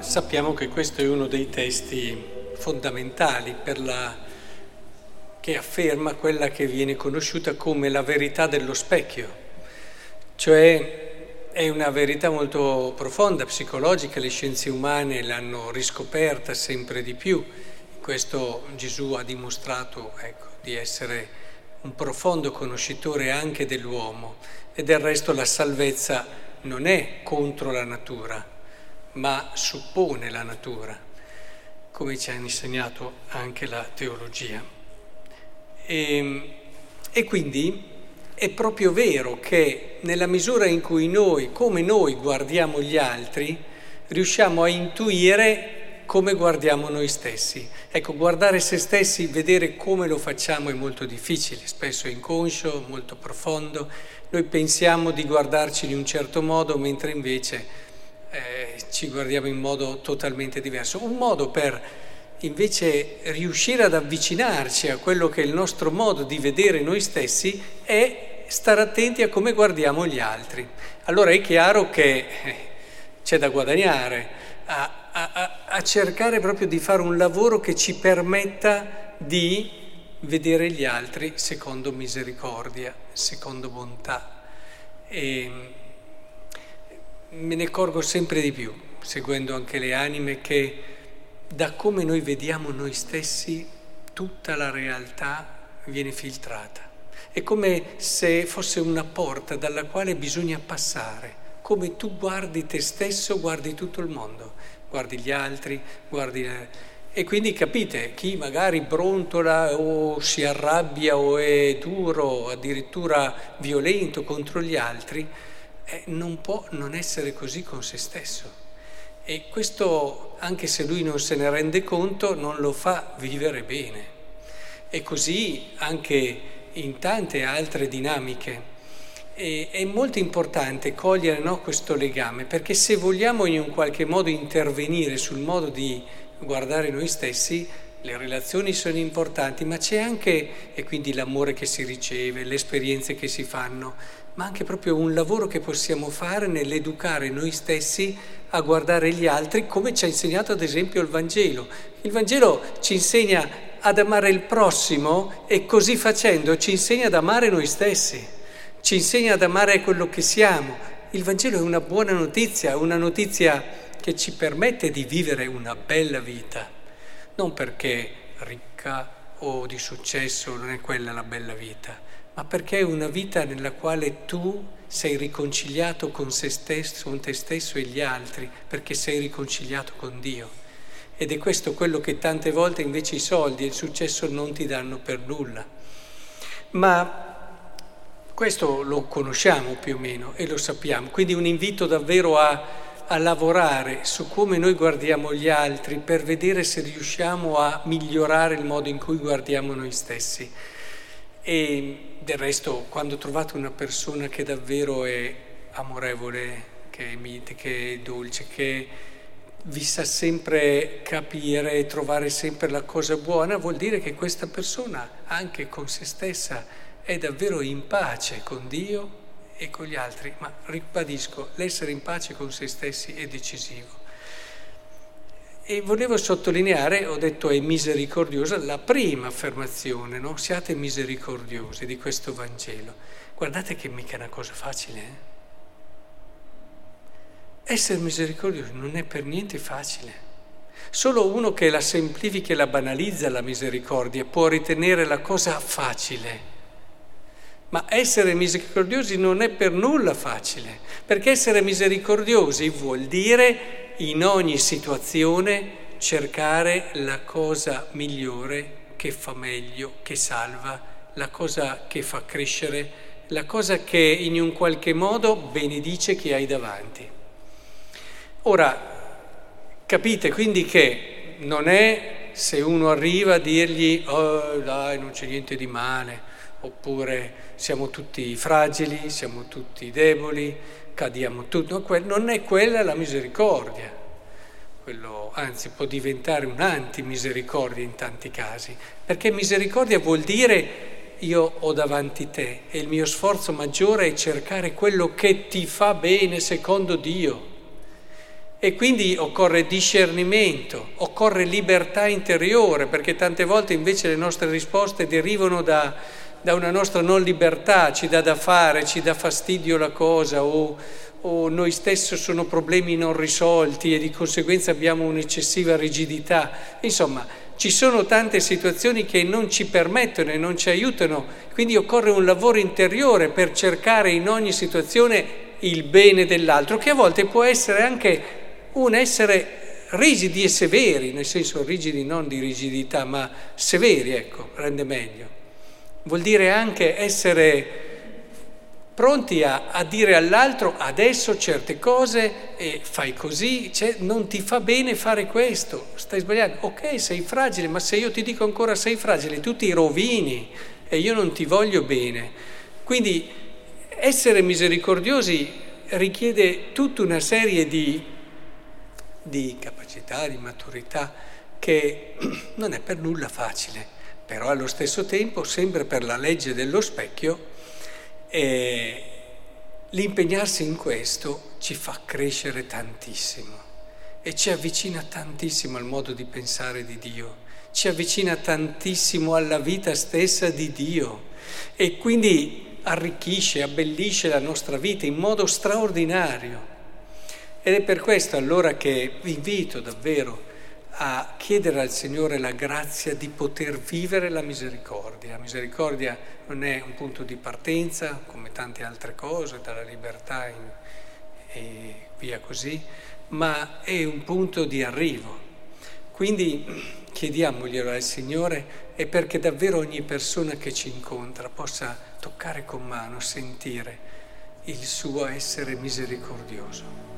sappiamo che questo è uno dei testi fondamentali la, che afferma quella che viene conosciuta come la verità dello specchio, cioè è una verità molto profonda, psicologica, le scienze umane l'hanno riscoperta sempre di più, questo Gesù ha dimostrato ecco, di essere un profondo conoscitore anche dell'uomo. E del resto la salvezza non è contro la natura ma suppone la natura, come ci ha insegnato anche la teologia. E, ehm, e quindi è proprio vero che nella misura in cui noi, come noi guardiamo gli altri, riusciamo a intuire come guardiamo noi stessi. Ecco, guardare se stessi, vedere come lo facciamo è molto difficile, spesso è inconscio, molto profondo. Noi pensiamo di guardarci in un certo modo, mentre invece ci guardiamo in modo totalmente diverso. Un modo per invece riuscire ad avvicinarci a quello che è il nostro modo di vedere noi stessi è stare attenti a come guardiamo gli altri. Allora è chiaro che eh, c'è da guadagnare, a, a, a cercare proprio di fare un lavoro che ci permetta di vedere gli altri secondo misericordia, secondo bontà. E, me ne accorgo sempre di più, seguendo anche le anime, che da come noi vediamo noi stessi tutta la realtà viene filtrata. È come se fosse una porta dalla quale bisogna passare. Come tu guardi te stesso, guardi tutto il mondo, guardi gli altri, guardi... E quindi capite, chi magari brontola o si arrabbia o è duro addirittura violento contro gli altri, eh, non può non essere così con se stesso. E questo, anche se lui non se ne rende conto, non lo fa vivere bene. E così anche in tante altre dinamiche. E, è molto importante cogliere no, questo legame, perché se vogliamo in un qualche modo intervenire sul modo di guardare noi stessi, le relazioni sono importanti, ma c'è anche, e quindi l'amore che si riceve, le esperienze che si fanno, ma anche proprio un lavoro che possiamo fare nell'educare noi stessi a guardare gli altri, come ci ha insegnato ad esempio il Vangelo. Il Vangelo ci insegna ad amare il prossimo e così facendo ci insegna ad amare noi stessi, ci insegna ad amare quello che siamo. Il Vangelo è una buona notizia, una notizia che ci permette di vivere una bella vita, non perché ricca o di successo, non è quella la bella vita ma perché è una vita nella quale tu sei riconciliato con se stesso, con te stesso e gli altri, perché sei riconciliato con Dio. Ed è questo quello che tante volte invece i soldi e il successo non ti danno per nulla. Ma questo lo conosciamo più o meno e lo sappiamo, quindi un invito davvero a, a lavorare su come noi guardiamo gli altri per vedere se riusciamo a migliorare il modo in cui guardiamo noi stessi. E del resto, quando trovate una persona che davvero è amorevole, che è mite, che è dolce, che vi sa sempre capire e trovare sempre la cosa buona, vuol dire che questa persona, anche con se stessa, è davvero in pace con Dio e con gli altri. Ma ribadisco, l'essere in pace con se stessi è decisivo. E volevo sottolineare, ho detto è misericordiosa, la prima affermazione, no? siate misericordiosi di questo Vangelo. Guardate che mica è una cosa facile. Eh? Essere misericordiosi non è per niente facile. Solo uno che la semplifica e la banalizza la misericordia può ritenere la cosa facile. Ma essere misericordiosi non è per nulla facile, perché essere misericordiosi vuol dire in ogni situazione cercare la cosa migliore che fa meglio, che salva, la cosa che fa crescere, la cosa che in un qualche modo benedice chi hai davanti. Ora, capite quindi che non è se uno arriva a dirgli oh dai non c'è niente di male, oppure siamo tutti fragili, siamo tutti deboli, cadiamo tutti, non è quella la misericordia. Quello, anzi, può diventare un'anti-misericordia in tanti casi, perché misericordia vuol dire io ho davanti te e il mio sforzo maggiore è cercare quello che ti fa bene secondo Dio. E quindi occorre discernimento, occorre libertà interiore, perché tante volte invece le nostre risposte derivano da, da una nostra non libertà, ci dà da fare, ci dà fastidio la cosa o, o noi stessi sono problemi non risolti e di conseguenza abbiamo un'eccessiva rigidità. Insomma, ci sono tante situazioni che non ci permettono e non ci aiutano, quindi occorre un lavoro interiore per cercare in ogni situazione il bene dell'altro, che a volte può essere anche un essere rigidi e severi, nel senso rigidi non di rigidità, ma severi, ecco, rende meglio. Vuol dire anche essere pronti a, a, dire all'altro adesso certe cose e fai così, cioè, non ti fa bene fare questo, stai sbagliando. Ok, sei fragile, ma se io ti dico ancora sei fragile, tu ti rovini e io non ti voglio bene. Quindi essere misericordiosi richiede tutta una serie di, di capacità, di maturità che non è per nulla facile, però allo stesso tempo, sempre per la legge dello specchio, e l'impegnarsi in questo ci fa crescere tantissimo e ci avvicina tantissimo al modo di pensare di Dio, ci avvicina tantissimo alla vita stessa di Dio e quindi arricchisce, abbellisce la nostra vita in modo straordinario. Ed è per questo allora che vi invito davvero a chiedere al Signore la grazia di poter vivere la misericordia. La misericordia non è un punto di partenza, come tante altre cose, dalla libertà in, e via così, ma è un punto di arrivo. Quindi chiediamoglielo al Signore e perché davvero ogni persona che ci incontra possa toccare con mano, sentire il suo essere misericordioso.